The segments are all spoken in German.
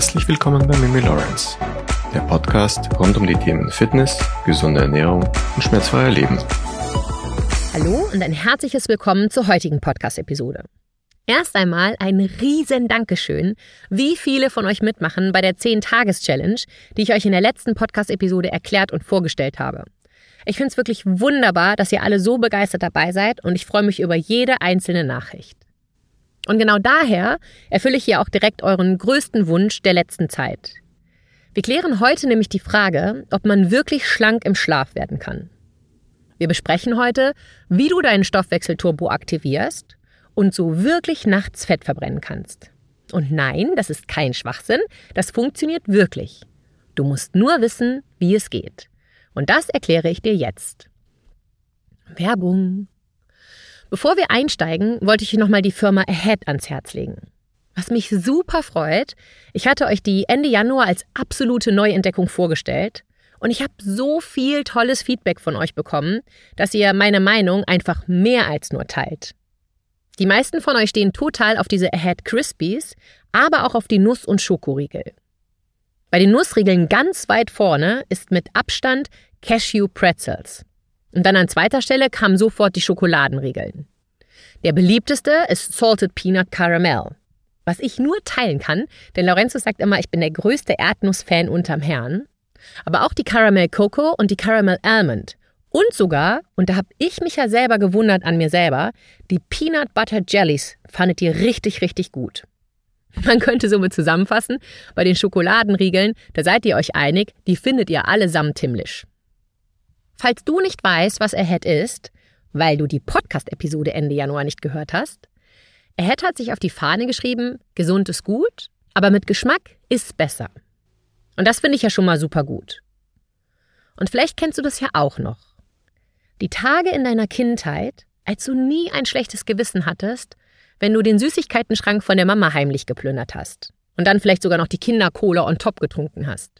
Herzlich willkommen bei Mimi Lawrence, der Podcast rund um die Themen Fitness, gesunde Ernährung und schmerzfreier Leben. Hallo und ein herzliches Willkommen zur heutigen Podcast-Episode. Erst einmal ein riesen Dankeschön, wie viele von euch mitmachen bei der 10-Tages-Challenge, die ich euch in der letzten Podcast-Episode erklärt und vorgestellt habe. Ich finde es wirklich wunderbar, dass ihr alle so begeistert dabei seid und ich freue mich über jede einzelne Nachricht. Und genau daher erfülle ich hier auch direkt euren größten Wunsch der letzten Zeit. Wir klären heute nämlich die Frage, ob man wirklich schlank im Schlaf werden kann. Wir besprechen heute, wie du deinen Stoffwechselturbo aktivierst und so wirklich nachts Fett verbrennen kannst. Und nein, das ist kein Schwachsinn, das funktioniert wirklich. Du musst nur wissen, wie es geht. Und das erkläre ich dir jetzt. Werbung. Bevor wir einsteigen, wollte ich nochmal die Firma Ahead ans Herz legen. Was mich super freut, ich hatte euch die Ende Januar als absolute Neuentdeckung vorgestellt und ich habe so viel tolles Feedback von euch bekommen, dass ihr meine Meinung einfach mehr als nur teilt. Die meisten von euch stehen total auf diese Ahead Crispies, aber auch auf die Nuss- und Schokoriegel. Bei den Nussriegeln ganz weit vorne ist mit Abstand Cashew Pretzels. Und dann an zweiter Stelle kamen sofort die Schokoladenriegeln. Der beliebteste ist Salted Peanut Caramel. Was ich nur teilen kann, denn Lorenzo sagt immer, ich bin der größte Erdnuss-Fan unterm Herrn. Aber auch die Caramel Cocoa und die Caramel Almond. Und sogar, und da habe ich mich ja selber gewundert an mir selber, die Peanut Butter Jellies fandet ihr richtig, richtig gut. Man könnte somit zusammenfassen, bei den Schokoladenriegeln, da seid ihr euch einig, die findet ihr allesamt himmlisch. Falls du nicht weißt, was Ahead ist, weil du die Podcast-Episode Ende Januar nicht gehört hast, Ahead hat sich auf die Fahne geschrieben, gesund ist gut, aber mit Geschmack ist besser. Und das finde ich ja schon mal super gut. Und vielleicht kennst du das ja auch noch. Die Tage in deiner Kindheit, als du nie ein schlechtes Gewissen hattest, wenn du den Süßigkeitenschrank von der Mama heimlich geplündert hast und dann vielleicht sogar noch die Kinderkohle on top getrunken hast.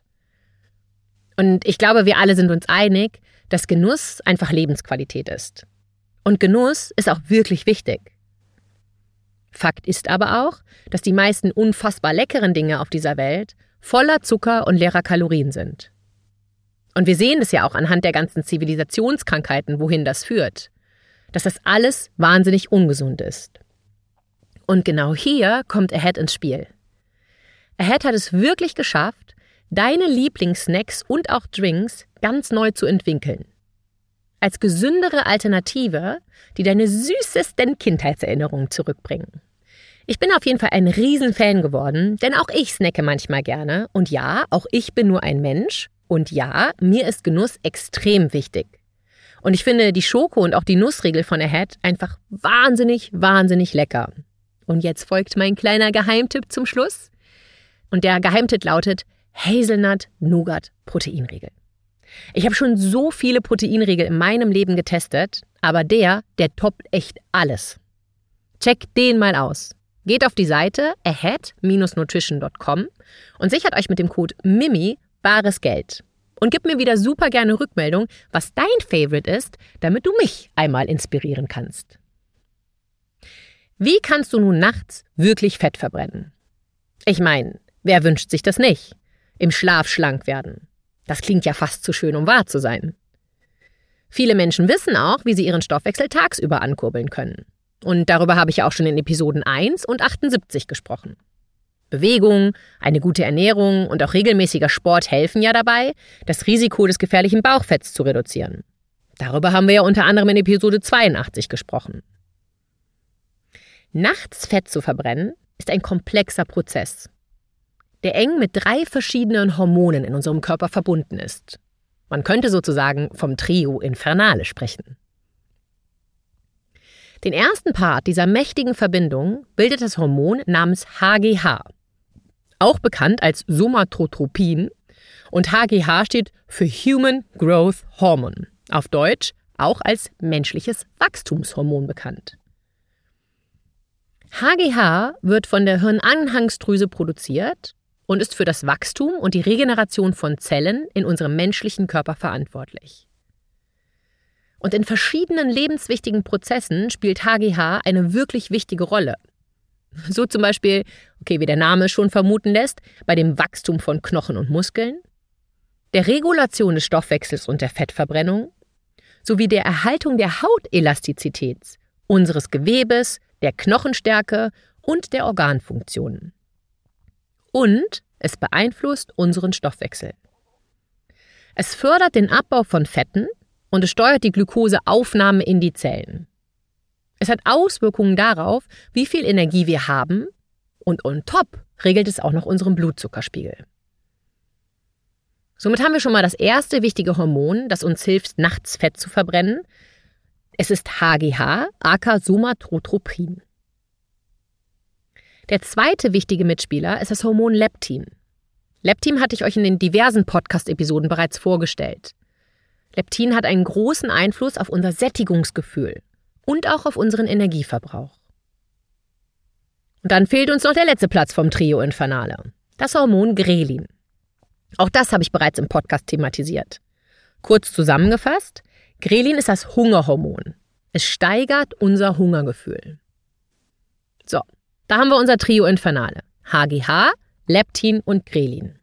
Und ich glaube, wir alle sind uns einig, dass Genuss einfach Lebensqualität ist. Und Genuss ist auch wirklich wichtig. Fakt ist aber auch, dass die meisten unfassbar leckeren Dinge auf dieser Welt voller Zucker und leerer Kalorien sind. Und wir sehen es ja auch anhand der ganzen Zivilisationskrankheiten, wohin das führt, dass das alles wahnsinnig ungesund ist. Und genau hier kommt Ahead ins Spiel. Ahead hat es wirklich geschafft, deine Lieblingssnacks und auch Drinks ganz neu zu entwickeln. Als gesündere Alternative, die deine süßesten Kindheitserinnerungen zurückbringen. Ich bin auf jeden Fall ein Riesenfan geworden, denn auch ich snacke manchmal gerne. Und ja, auch ich bin nur ein Mensch. Und ja, mir ist Genuss extrem wichtig. Und ich finde die Schoko und auch die Nussriegel von Ahead einfach wahnsinnig, wahnsinnig lecker. Und jetzt folgt mein kleiner Geheimtipp zum Schluss. Und der Geheimtipp lautet Hazelnut Nougat Proteinriegel. Ich habe schon so viele Proteinriegel in meinem Leben getestet, aber der, der toppt echt alles. Checkt den mal aus. Geht auf die Seite ahead-nutrition.com und sichert euch mit dem Code MIMI bares Geld. Und gib mir wieder super gerne Rückmeldung, was dein Favorite ist, damit du mich einmal inspirieren kannst. Wie kannst du nun nachts wirklich Fett verbrennen? Ich meine, wer wünscht sich das nicht? Im Schlaf schlank werden. Das klingt ja fast zu schön, um wahr zu sein. Viele Menschen wissen auch, wie sie ihren Stoffwechsel tagsüber ankurbeln können. Und darüber habe ich auch schon in Episoden 1 und 78 gesprochen. Bewegung, eine gute Ernährung und auch regelmäßiger Sport helfen ja dabei, das Risiko des gefährlichen Bauchfetts zu reduzieren. Darüber haben wir ja unter anderem in Episode 82 gesprochen. Nachts Fett zu verbrennen ist ein komplexer Prozess der eng mit drei verschiedenen Hormonen in unserem Körper verbunden ist. Man könnte sozusagen vom Trio Infernale sprechen. Den ersten Part dieser mächtigen Verbindung bildet das Hormon namens HGH, auch bekannt als Somatotropin, und HGH steht für Human Growth Hormone, auf Deutsch auch als menschliches Wachstumshormon bekannt. HGH wird von der Hirnanhangsdrüse produziert und ist für das Wachstum und die Regeneration von Zellen in unserem menschlichen Körper verantwortlich. Und in verschiedenen lebenswichtigen Prozessen spielt HGH eine wirklich wichtige Rolle. So zum Beispiel, okay, wie der Name schon vermuten lässt, bei dem Wachstum von Knochen und Muskeln, der Regulation des Stoffwechsels und der Fettverbrennung sowie der Erhaltung der Hautelastizität, unseres Gewebes, der Knochenstärke und der Organfunktionen. Und es beeinflusst unseren Stoffwechsel. Es fördert den Abbau von Fetten und es steuert die Glukoseaufnahme in die Zellen. Es hat Auswirkungen darauf, wie viel Energie wir haben und on top regelt es auch noch unseren Blutzuckerspiegel. Somit haben wir schon mal das erste wichtige Hormon, das uns hilft, nachts Fett zu verbrennen. Es ist HGH, Acasomatotropin. Der zweite wichtige Mitspieler ist das Hormon Leptin. Leptin hatte ich euch in den diversen Podcast-Episoden bereits vorgestellt. Leptin hat einen großen Einfluss auf unser Sättigungsgefühl und auch auf unseren Energieverbrauch. Und dann fehlt uns noch der letzte Platz vom Trio Infernale, das Hormon Grelin. Auch das habe ich bereits im Podcast thematisiert. Kurz zusammengefasst, Grelin ist das Hungerhormon. Es steigert unser Hungergefühl. So, da haben wir unser Trio Infernale. HGH, Leptin und Grelin.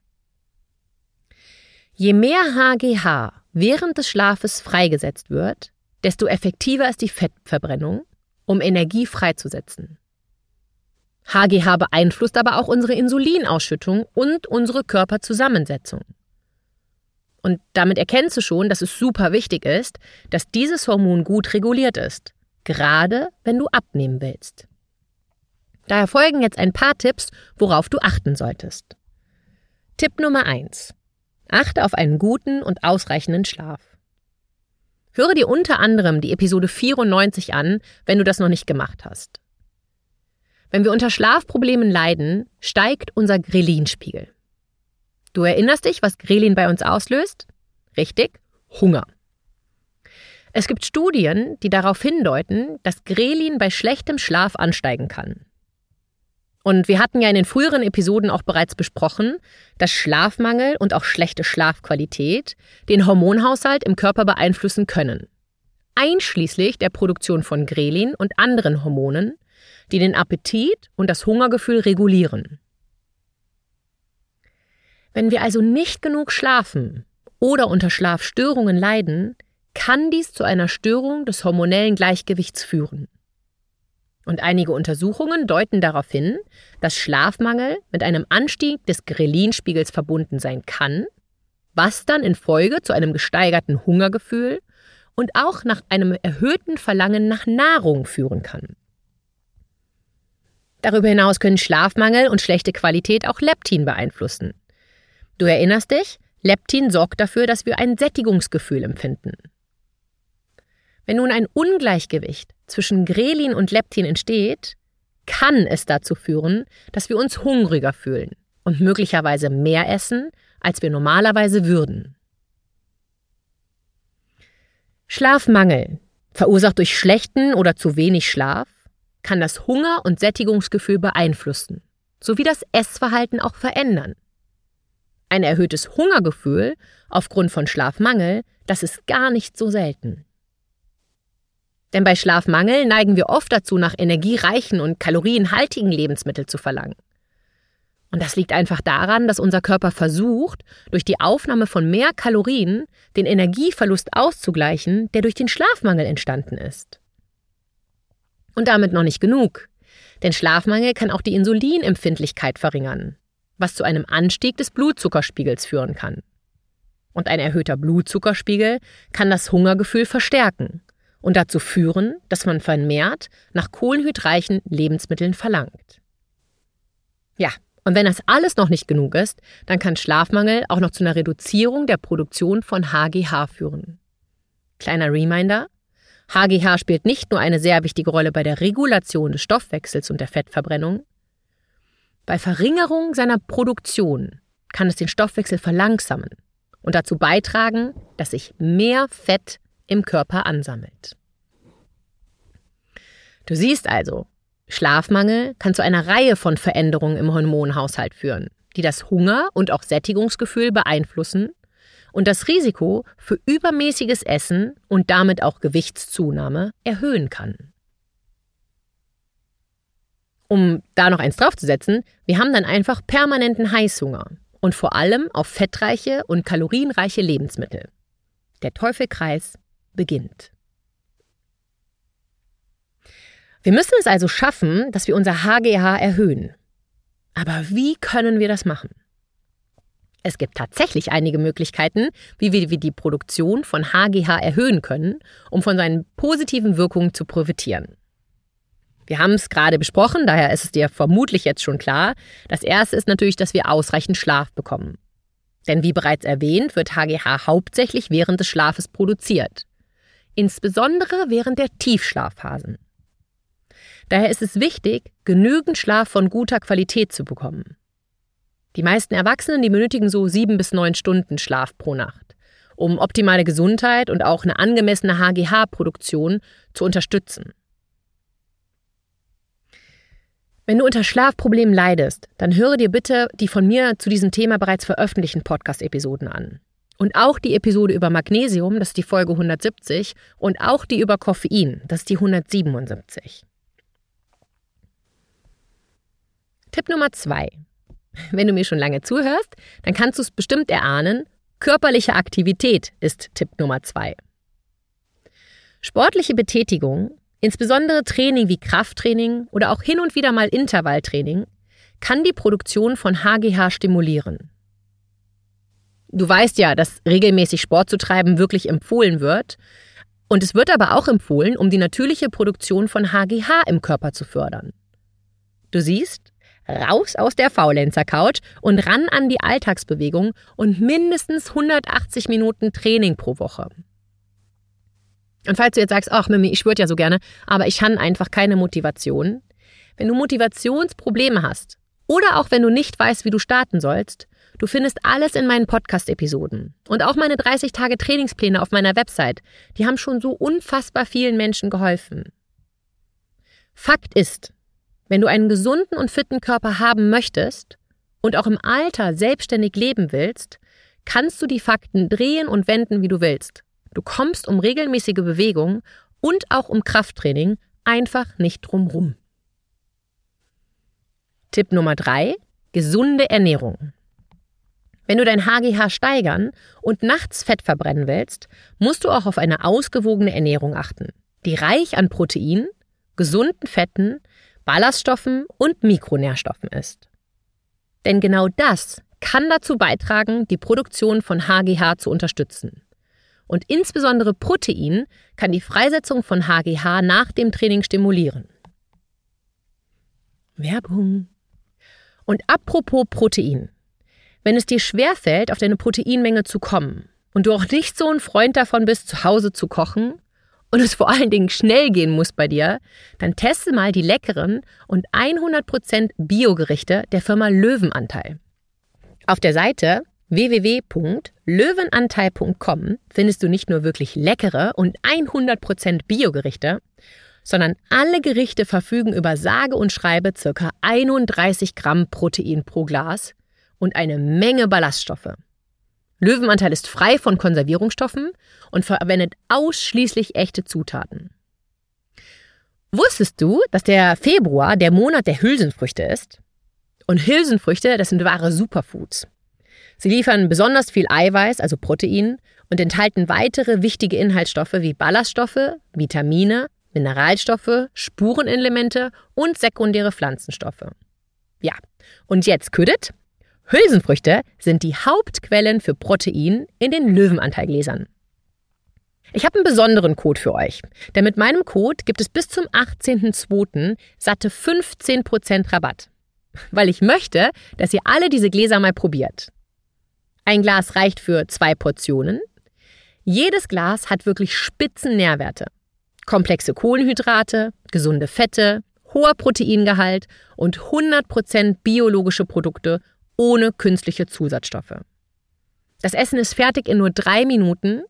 Je mehr HGH während des Schlafes freigesetzt wird, desto effektiver ist die Fettverbrennung, um Energie freizusetzen. HGH beeinflusst aber auch unsere Insulinausschüttung und unsere Körperzusammensetzung. Und damit erkennst du schon, dass es super wichtig ist, dass dieses Hormon gut reguliert ist, gerade wenn du abnehmen willst. Daher folgen jetzt ein paar Tipps, worauf du achten solltest. Tipp Nummer 1. Achte auf einen guten und ausreichenden Schlaf. Höre dir unter anderem die Episode 94 an, wenn du das noch nicht gemacht hast. Wenn wir unter Schlafproblemen leiden, steigt unser Grelin-Spiegel. Du erinnerst dich, was Grelin bei uns auslöst? Richtig, Hunger. Es gibt Studien, die darauf hindeuten, dass Grelin bei schlechtem Schlaf ansteigen kann. Und wir hatten ja in den früheren Episoden auch bereits besprochen, dass Schlafmangel und auch schlechte Schlafqualität den Hormonhaushalt im Körper beeinflussen können. Einschließlich der Produktion von Grelin und anderen Hormonen, die den Appetit und das Hungergefühl regulieren. Wenn wir also nicht genug schlafen oder unter Schlafstörungen leiden, kann dies zu einer Störung des hormonellen Gleichgewichts führen. Und einige Untersuchungen deuten darauf hin, dass Schlafmangel mit einem Anstieg des Grelin-Spiegels verbunden sein kann, was dann in Folge zu einem gesteigerten Hungergefühl und auch nach einem erhöhten Verlangen nach Nahrung führen kann. Darüber hinaus können Schlafmangel und schlechte Qualität auch Leptin beeinflussen. Du erinnerst dich, Leptin sorgt dafür, dass wir ein Sättigungsgefühl empfinden. Wenn nun ein Ungleichgewicht zwischen Grelin und Leptin entsteht, kann es dazu führen, dass wir uns hungriger fühlen und möglicherweise mehr essen, als wir normalerweise würden. Schlafmangel, verursacht durch schlechten oder zu wenig Schlaf, kann das Hunger- und Sättigungsgefühl beeinflussen, sowie das Essverhalten auch verändern. Ein erhöhtes Hungergefühl aufgrund von Schlafmangel, das ist gar nicht so selten. Denn bei Schlafmangel neigen wir oft dazu, nach energiereichen und kalorienhaltigen Lebensmitteln zu verlangen. Und das liegt einfach daran, dass unser Körper versucht, durch die Aufnahme von mehr Kalorien den Energieverlust auszugleichen, der durch den Schlafmangel entstanden ist. Und damit noch nicht genug. Denn Schlafmangel kann auch die Insulinempfindlichkeit verringern, was zu einem Anstieg des Blutzuckerspiegels führen kann. Und ein erhöhter Blutzuckerspiegel kann das Hungergefühl verstärken und dazu führen, dass man vermehrt nach kohlenhydreichen Lebensmitteln verlangt. Ja, und wenn das alles noch nicht genug ist, dann kann Schlafmangel auch noch zu einer Reduzierung der Produktion von HGH führen. Kleiner Reminder, HGH spielt nicht nur eine sehr wichtige Rolle bei der Regulation des Stoffwechsels und der Fettverbrennung. Bei Verringerung seiner Produktion kann es den Stoffwechsel verlangsamen und dazu beitragen, dass sich mehr Fett im Körper ansammelt. Du siehst also, Schlafmangel kann zu einer Reihe von Veränderungen im Hormonhaushalt führen, die das Hunger- und auch Sättigungsgefühl beeinflussen und das Risiko für übermäßiges Essen und damit auch Gewichtszunahme erhöhen kann. um da noch eins draufzusetzen, wir haben dann einfach permanenten Heißhunger und vor allem auf fettreiche und kalorienreiche Lebensmittel. Der Teufelkreis beginnt. Wir müssen es also schaffen, dass wir unser HGH erhöhen. Aber wie können wir das machen? Es gibt tatsächlich einige Möglichkeiten, wie wir die Produktion von HGH erhöhen können, um von seinen positiven Wirkungen zu profitieren. Wir haben es gerade besprochen, daher ist es dir vermutlich jetzt schon klar. Das erste ist natürlich, dass wir ausreichend Schlaf bekommen. Denn wie bereits erwähnt, wird HGH hauptsächlich während des Schlafes produziert. Insbesondere während der Tiefschlafphasen. Daher ist es wichtig, genügend Schlaf von guter Qualität zu bekommen. Die meisten Erwachsenen, die benötigen so sieben bis neun Stunden Schlaf pro Nacht, um optimale Gesundheit und auch eine angemessene HGH-Produktion zu unterstützen. Wenn du unter Schlafproblemen leidest, dann höre dir bitte die von mir zu diesem Thema bereits veröffentlichten Podcast-Episoden an. Und auch die Episode über Magnesium, das ist die Folge 170, und auch die über Koffein, das ist die 177. Tipp Nummer zwei. Wenn du mir schon lange zuhörst, dann kannst du es bestimmt erahnen. Körperliche Aktivität ist Tipp Nummer zwei. Sportliche Betätigung Insbesondere Training wie Krafttraining oder auch hin und wieder mal Intervalltraining kann die Produktion von HGH stimulieren. Du weißt ja, dass regelmäßig Sport zu treiben wirklich empfohlen wird. Und es wird aber auch empfohlen, um die natürliche Produktion von HGH im Körper zu fördern. Du siehst, raus aus der Faulenzer-Couch und ran an die Alltagsbewegung und mindestens 180 Minuten Training pro Woche. Und falls du jetzt sagst, ach Mimi, ich würde ja so gerne, aber ich habe einfach keine Motivation. Wenn du Motivationsprobleme hast oder auch wenn du nicht weißt, wie du starten sollst, du findest alles in meinen Podcast-Episoden und auch meine 30 Tage Trainingspläne auf meiner Website. Die haben schon so unfassbar vielen Menschen geholfen. Fakt ist, wenn du einen gesunden und fitten Körper haben möchtest und auch im Alter selbstständig leben willst, kannst du die Fakten drehen und wenden, wie du willst. Du kommst um regelmäßige Bewegung und auch um Krafttraining einfach nicht drumrum. Tipp Nummer drei: Gesunde Ernährung. Wenn du dein HGH steigern und nachts Fett verbrennen willst, musst du auch auf eine ausgewogene Ernährung achten, die reich an Protein, gesunden Fetten, Ballaststoffen und Mikronährstoffen ist. Denn genau das kann dazu beitragen, die Produktion von HGH zu unterstützen. Und insbesondere Protein kann die Freisetzung von HGH nach dem Training stimulieren. Werbung. Und apropos Protein. Wenn es dir schwerfällt, auf deine Proteinmenge zu kommen und du auch nicht so ein Freund davon bist, zu Hause zu kochen und es vor allen Dingen schnell gehen muss bei dir, dann teste mal die leckeren und 100% Biogerichte der Firma Löwenanteil. Auf der Seite www.löwenanteil.com findest du nicht nur wirklich leckere und 100% Biogerichte, sondern alle Gerichte verfügen über sage und schreibe ca. 31 Gramm Protein pro Glas und eine Menge Ballaststoffe. Löwenanteil ist frei von Konservierungsstoffen und verwendet ausschließlich echte Zutaten. Wusstest du, dass der Februar der Monat der Hülsenfrüchte ist? Und Hülsenfrüchte, das sind wahre Superfoods. Sie liefern besonders viel Eiweiß, also Protein, und enthalten weitere wichtige Inhaltsstoffe wie Ballaststoffe, Vitamine, Mineralstoffe, Spurenelemente und sekundäre Pflanzenstoffe. Ja, und jetzt küdet. Hülsenfrüchte sind die Hauptquellen für Protein in den Löwenanteilgläsern. Ich habe einen besonderen Code für euch, denn mit meinem Code gibt es bis zum 18.02. satte 15% Rabatt. Weil ich möchte, dass ihr alle diese Gläser mal probiert. Ein Glas reicht für zwei Portionen. Jedes Glas hat wirklich spitzen Nährwerte. Komplexe Kohlenhydrate, gesunde Fette, hoher Proteingehalt und 100% biologische Produkte ohne künstliche Zusatzstoffe. Das Essen ist fertig in nur drei Minuten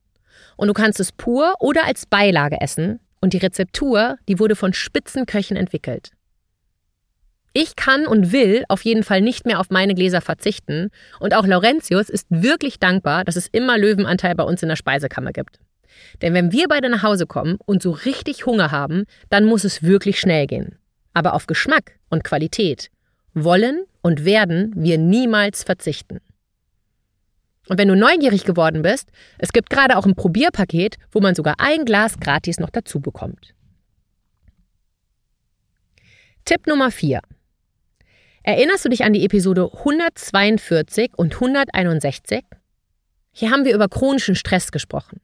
und du kannst es pur oder als Beilage essen und die Rezeptur, die wurde von Spitzenköchen entwickelt. Ich kann und will auf jeden Fall nicht mehr auf meine Gläser verzichten und auch Laurentius ist wirklich dankbar, dass es immer Löwenanteil bei uns in der Speisekammer gibt. Denn wenn wir beide nach Hause kommen und so richtig Hunger haben, dann muss es wirklich schnell gehen. Aber auf Geschmack und Qualität wollen und werden wir niemals verzichten. Und wenn du neugierig geworden bist, es gibt gerade auch ein Probierpaket, wo man sogar ein Glas gratis noch dazu bekommt. Tipp Nummer 4. Erinnerst du dich an die Episode 142 und 161? Hier haben wir über chronischen Stress gesprochen.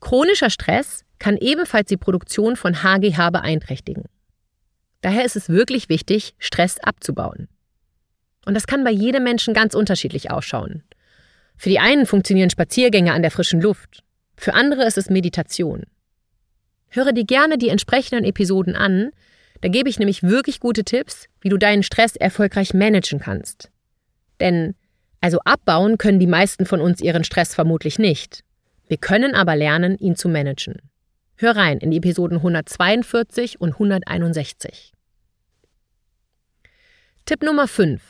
Chronischer Stress kann ebenfalls die Produktion von HGH beeinträchtigen. Daher ist es wirklich wichtig, Stress abzubauen. Und das kann bei jedem Menschen ganz unterschiedlich ausschauen. Für die einen funktionieren Spaziergänge an der frischen Luft, für andere ist es Meditation. Höre dir gerne die entsprechenden Episoden an, da gebe ich nämlich wirklich gute Tipps, wie du deinen Stress erfolgreich managen kannst. Denn, also abbauen können die meisten von uns ihren Stress vermutlich nicht. Wir können aber lernen, ihn zu managen. Hör rein in die Episoden 142 und 161. Tipp Nummer 5.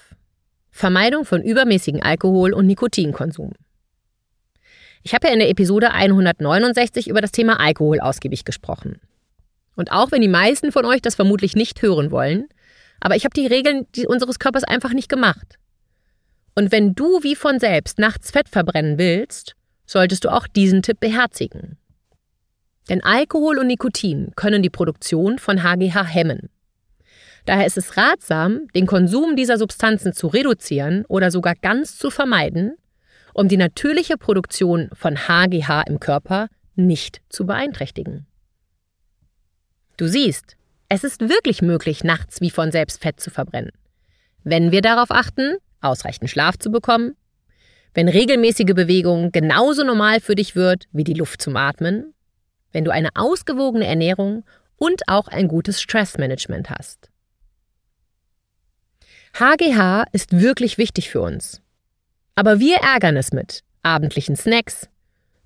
Vermeidung von übermäßigen Alkohol- und Nikotinkonsum. Ich habe ja in der Episode 169 über das Thema Alkohol ausgiebig gesprochen. Und auch wenn die meisten von euch das vermutlich nicht hören wollen, aber ich habe die Regeln unseres Körpers einfach nicht gemacht. Und wenn du wie von selbst nachts Fett verbrennen willst, solltest du auch diesen Tipp beherzigen. Denn Alkohol und Nikotin können die Produktion von HGH hemmen. Daher ist es ratsam, den Konsum dieser Substanzen zu reduzieren oder sogar ganz zu vermeiden, um die natürliche Produktion von HGH im Körper nicht zu beeinträchtigen. Du siehst, es ist wirklich möglich, nachts wie von selbst Fett zu verbrennen. Wenn wir darauf achten, ausreichend Schlaf zu bekommen, wenn regelmäßige Bewegung genauso normal für dich wird wie die Luft zum Atmen, wenn du eine ausgewogene Ernährung und auch ein gutes Stressmanagement hast. HGH ist wirklich wichtig für uns. Aber wir ärgern es mit abendlichen Snacks,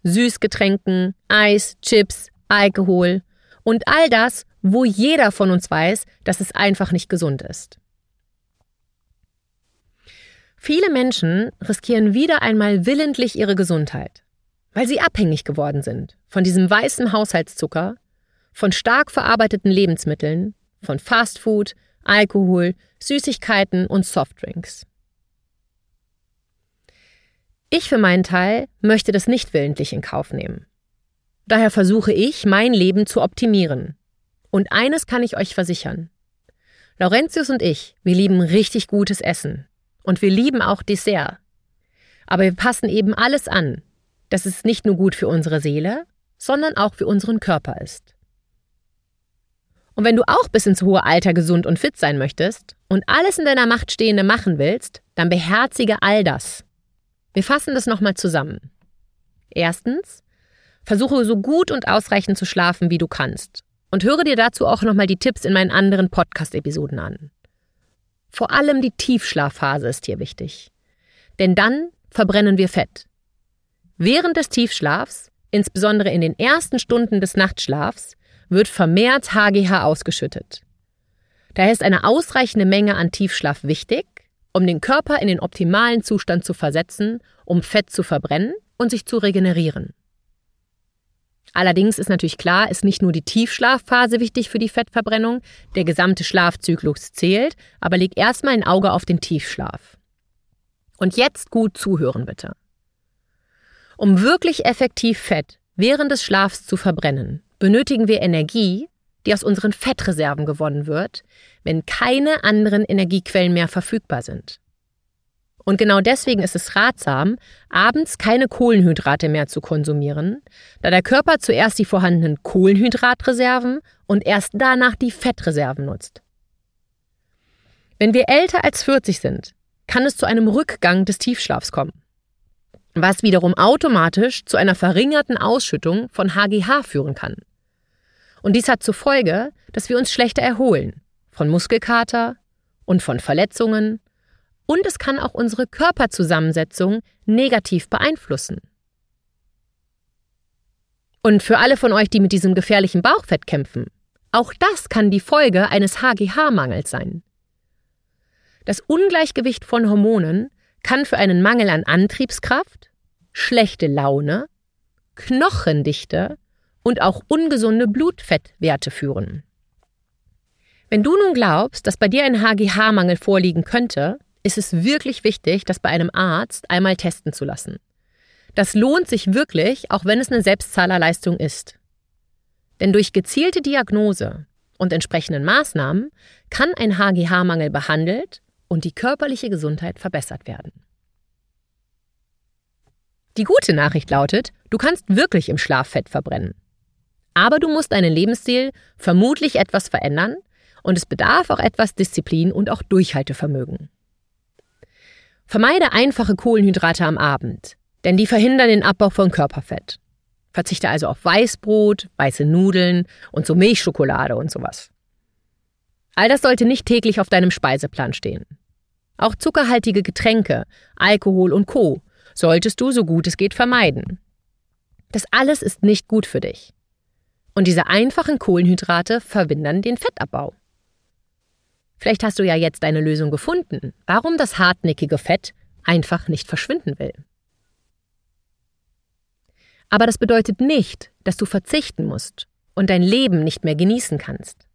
Süßgetränken, Eis, Chips, Alkohol und all das, wo jeder von uns weiß, dass es einfach nicht gesund ist. Viele Menschen riskieren wieder einmal willentlich ihre Gesundheit, weil sie abhängig geworden sind von diesem weißen Haushaltszucker, von stark verarbeiteten Lebensmitteln, von Fastfood, Alkohol, Süßigkeiten und Softdrinks. Ich für meinen Teil möchte das nicht willentlich in Kauf nehmen. Daher versuche ich, mein Leben zu optimieren. Und eines kann ich euch versichern. Laurentius und ich, wir lieben richtig gutes Essen. Und wir lieben auch Dessert. Aber wir passen eben alles an, dass es nicht nur gut für unsere Seele, sondern auch für unseren Körper ist. Und wenn du auch bis ins hohe Alter gesund und fit sein möchtest und alles in deiner Macht Stehende machen willst, dann beherzige all das. Wir fassen das nochmal zusammen. Erstens, versuche so gut und ausreichend zu schlafen, wie du kannst. Und höre dir dazu auch nochmal die Tipps in meinen anderen Podcast-Episoden an. Vor allem die Tiefschlafphase ist hier wichtig. Denn dann verbrennen wir Fett. Während des Tiefschlafs, insbesondere in den ersten Stunden des Nachtschlafs, wird vermehrt HGH ausgeschüttet. Daher ist eine ausreichende Menge an Tiefschlaf wichtig, um den Körper in den optimalen Zustand zu versetzen, um Fett zu verbrennen und sich zu regenerieren. Allerdings ist natürlich klar, ist nicht nur die Tiefschlafphase wichtig für die Fettverbrennung, der gesamte Schlafzyklus zählt, aber leg erstmal ein Auge auf den Tiefschlaf. Und jetzt gut zuhören bitte. Um wirklich effektiv Fett während des Schlafs zu verbrennen, benötigen wir Energie, die aus unseren Fettreserven gewonnen wird, wenn keine anderen Energiequellen mehr verfügbar sind. Und genau deswegen ist es ratsam, abends keine Kohlenhydrate mehr zu konsumieren, da der Körper zuerst die vorhandenen Kohlenhydratreserven und erst danach die Fettreserven nutzt. Wenn wir älter als 40 sind, kann es zu einem Rückgang des Tiefschlafs kommen, was wiederum automatisch zu einer verringerten Ausschüttung von HGH führen kann. Und dies hat zur Folge, dass wir uns schlechter erholen von Muskelkater und von Verletzungen und es kann auch unsere Körperzusammensetzung negativ beeinflussen. Und für alle von euch, die mit diesem gefährlichen Bauchfett kämpfen, auch das kann die Folge eines HGH-Mangels sein. Das Ungleichgewicht von Hormonen kann für einen Mangel an Antriebskraft, schlechte Laune, Knochendichte und auch ungesunde Blutfettwerte führen. Wenn du nun glaubst, dass bei dir ein HGH-Mangel vorliegen könnte, ist es wirklich wichtig, das bei einem Arzt einmal testen zu lassen. Das lohnt sich wirklich, auch wenn es eine Selbstzahlerleistung ist. Denn durch gezielte Diagnose und entsprechenden Maßnahmen kann ein HGH-Mangel behandelt und die körperliche Gesundheit verbessert werden. Die gute Nachricht lautet, du kannst wirklich im Schlaf Fett verbrennen. Aber du musst deinen Lebensstil vermutlich etwas verändern und es bedarf auch etwas Disziplin und auch Durchhaltevermögen. Vermeide einfache Kohlenhydrate am Abend, denn die verhindern den Abbau von Körperfett. Verzichte also auf Weißbrot, weiße Nudeln und so Milchschokolade und sowas. All das sollte nicht täglich auf deinem Speiseplan stehen. Auch zuckerhaltige Getränke, Alkohol und Co. solltest du so gut es geht vermeiden. Das alles ist nicht gut für dich. Und diese einfachen Kohlenhydrate verwindern den Fettabbau. Vielleicht hast du ja jetzt eine Lösung gefunden, warum das hartnäckige Fett einfach nicht verschwinden will. Aber das bedeutet nicht, dass du verzichten musst und dein Leben nicht mehr genießen kannst.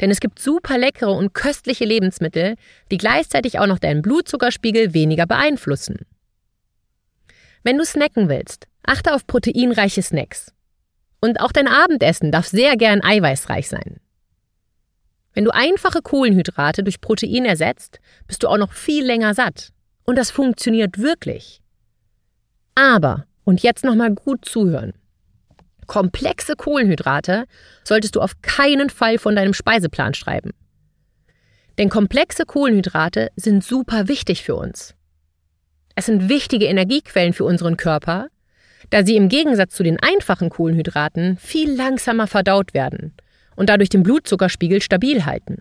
Denn es gibt super leckere und köstliche Lebensmittel, die gleichzeitig auch noch deinen Blutzuckerspiegel weniger beeinflussen. Wenn du snacken willst, achte auf proteinreiche Snacks. Und auch dein Abendessen darf sehr gern eiweißreich sein. Wenn du einfache Kohlenhydrate durch Protein ersetzt, bist du auch noch viel länger satt. Und das funktioniert wirklich. Aber, und jetzt nochmal gut zuhören. Komplexe Kohlenhydrate solltest du auf keinen Fall von deinem Speiseplan schreiben. Denn komplexe Kohlenhydrate sind super wichtig für uns. Es sind wichtige Energiequellen für unseren Körper, da sie im Gegensatz zu den einfachen Kohlenhydraten viel langsamer verdaut werden und dadurch den Blutzuckerspiegel stabil halten.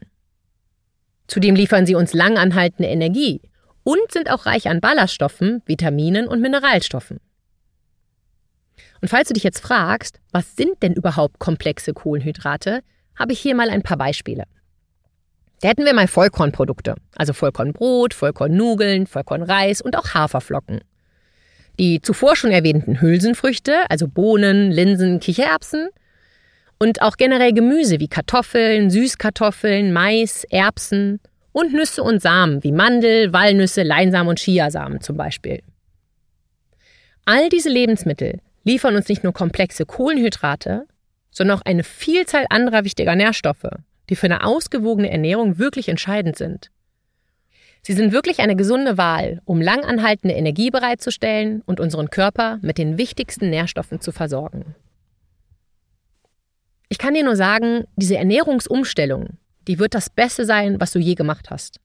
Zudem liefern sie uns langanhaltende Energie und sind auch reich an Ballaststoffen, Vitaminen und Mineralstoffen. Und falls du dich jetzt fragst, was sind denn überhaupt komplexe Kohlenhydrate, habe ich hier mal ein paar Beispiele. Da hätten wir mal Vollkornprodukte, also Vollkornbrot, Vollkornnudeln, Vollkornreis und auch Haferflocken. Die zuvor schon erwähnten Hülsenfrüchte, also Bohnen, Linsen, Kichererbsen und auch generell Gemüse wie Kartoffeln, Süßkartoffeln, Mais, Erbsen und Nüsse und Samen wie Mandel, Walnüsse, Leinsamen und Chiasamen zum Beispiel. All diese Lebensmittel liefern uns nicht nur komplexe Kohlenhydrate, sondern auch eine Vielzahl anderer wichtiger Nährstoffe, die für eine ausgewogene Ernährung wirklich entscheidend sind. Sie sind wirklich eine gesunde Wahl, um langanhaltende Energie bereitzustellen und unseren Körper mit den wichtigsten Nährstoffen zu versorgen. Ich kann dir nur sagen, diese Ernährungsumstellung, die wird das Beste sein, was du je gemacht hast.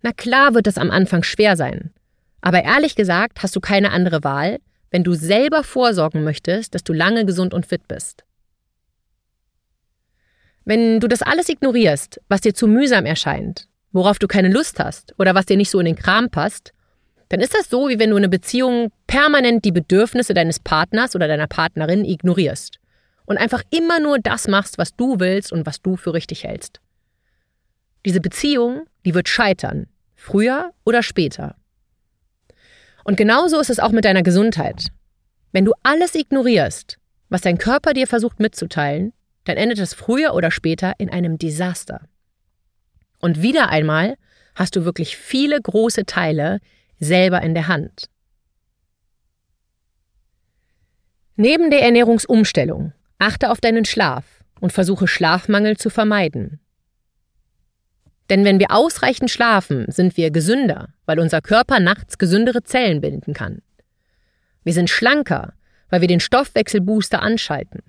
Na klar wird es am Anfang schwer sein, aber ehrlich gesagt hast du keine andere Wahl, wenn du selber vorsorgen möchtest, dass du lange gesund und fit bist. Wenn du das alles ignorierst, was dir zu mühsam erscheint, worauf du keine Lust hast oder was dir nicht so in den Kram passt, dann ist das so, wie wenn du in einer Beziehung permanent die Bedürfnisse deines Partners oder deiner Partnerin ignorierst und einfach immer nur das machst, was du willst und was du für richtig hältst. Diese Beziehung, die wird scheitern, früher oder später. Und genauso ist es auch mit deiner Gesundheit. Wenn du alles ignorierst, was dein Körper dir versucht mitzuteilen, dann endet es früher oder später in einem Desaster. Und wieder einmal hast du wirklich viele große Teile selber in der Hand. Neben der Ernährungsumstellung achte auf deinen Schlaf und versuche Schlafmangel zu vermeiden. Denn wenn wir ausreichend schlafen, sind wir gesünder, weil unser Körper nachts gesündere Zellen binden kann. Wir sind schlanker, weil wir den Stoffwechselbooster anschalten.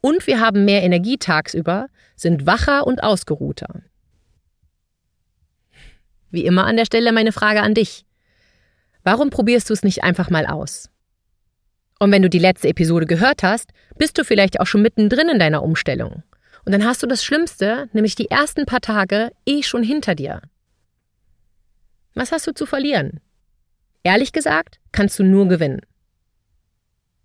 Und wir haben mehr Energie tagsüber, sind wacher und ausgeruhter. Wie immer an der Stelle meine Frage an dich. Warum probierst du es nicht einfach mal aus? Und wenn du die letzte Episode gehört hast, bist du vielleicht auch schon mittendrin in deiner Umstellung und dann hast du das Schlimmste, nämlich die ersten paar Tage, eh schon hinter dir. Was hast du zu verlieren? Ehrlich gesagt, kannst du nur gewinnen.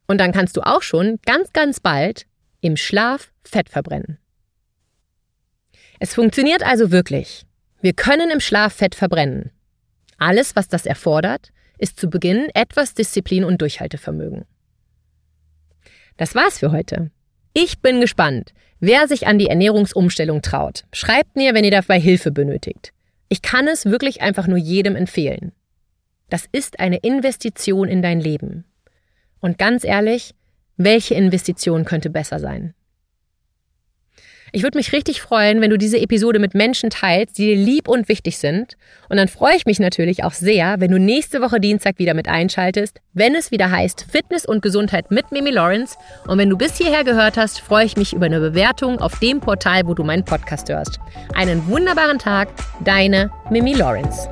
Und dann kannst du auch schon ganz, ganz bald im Schlaf Fett verbrennen. Es funktioniert also wirklich. Wir können im Schlaf Fett verbrennen. Alles, was das erfordert, ist zu Beginn etwas Disziplin und Durchhaltevermögen. Das war's für heute. Ich bin gespannt, wer sich an die Ernährungsumstellung traut. Schreibt mir, wenn ihr dabei Hilfe benötigt. Ich kann es wirklich einfach nur jedem empfehlen. Das ist eine Investition in dein Leben. Und ganz ehrlich, welche Investition könnte besser sein? Ich würde mich richtig freuen, wenn du diese Episode mit Menschen teilst, die dir lieb und wichtig sind. Und dann freue ich mich natürlich auch sehr, wenn du nächste Woche Dienstag wieder mit einschaltest, wenn es wieder heißt Fitness und Gesundheit mit Mimi Lawrence. Und wenn du bis hierher gehört hast, freue ich mich über eine Bewertung auf dem Portal, wo du meinen Podcast hörst. Einen wunderbaren Tag, deine Mimi Lawrence.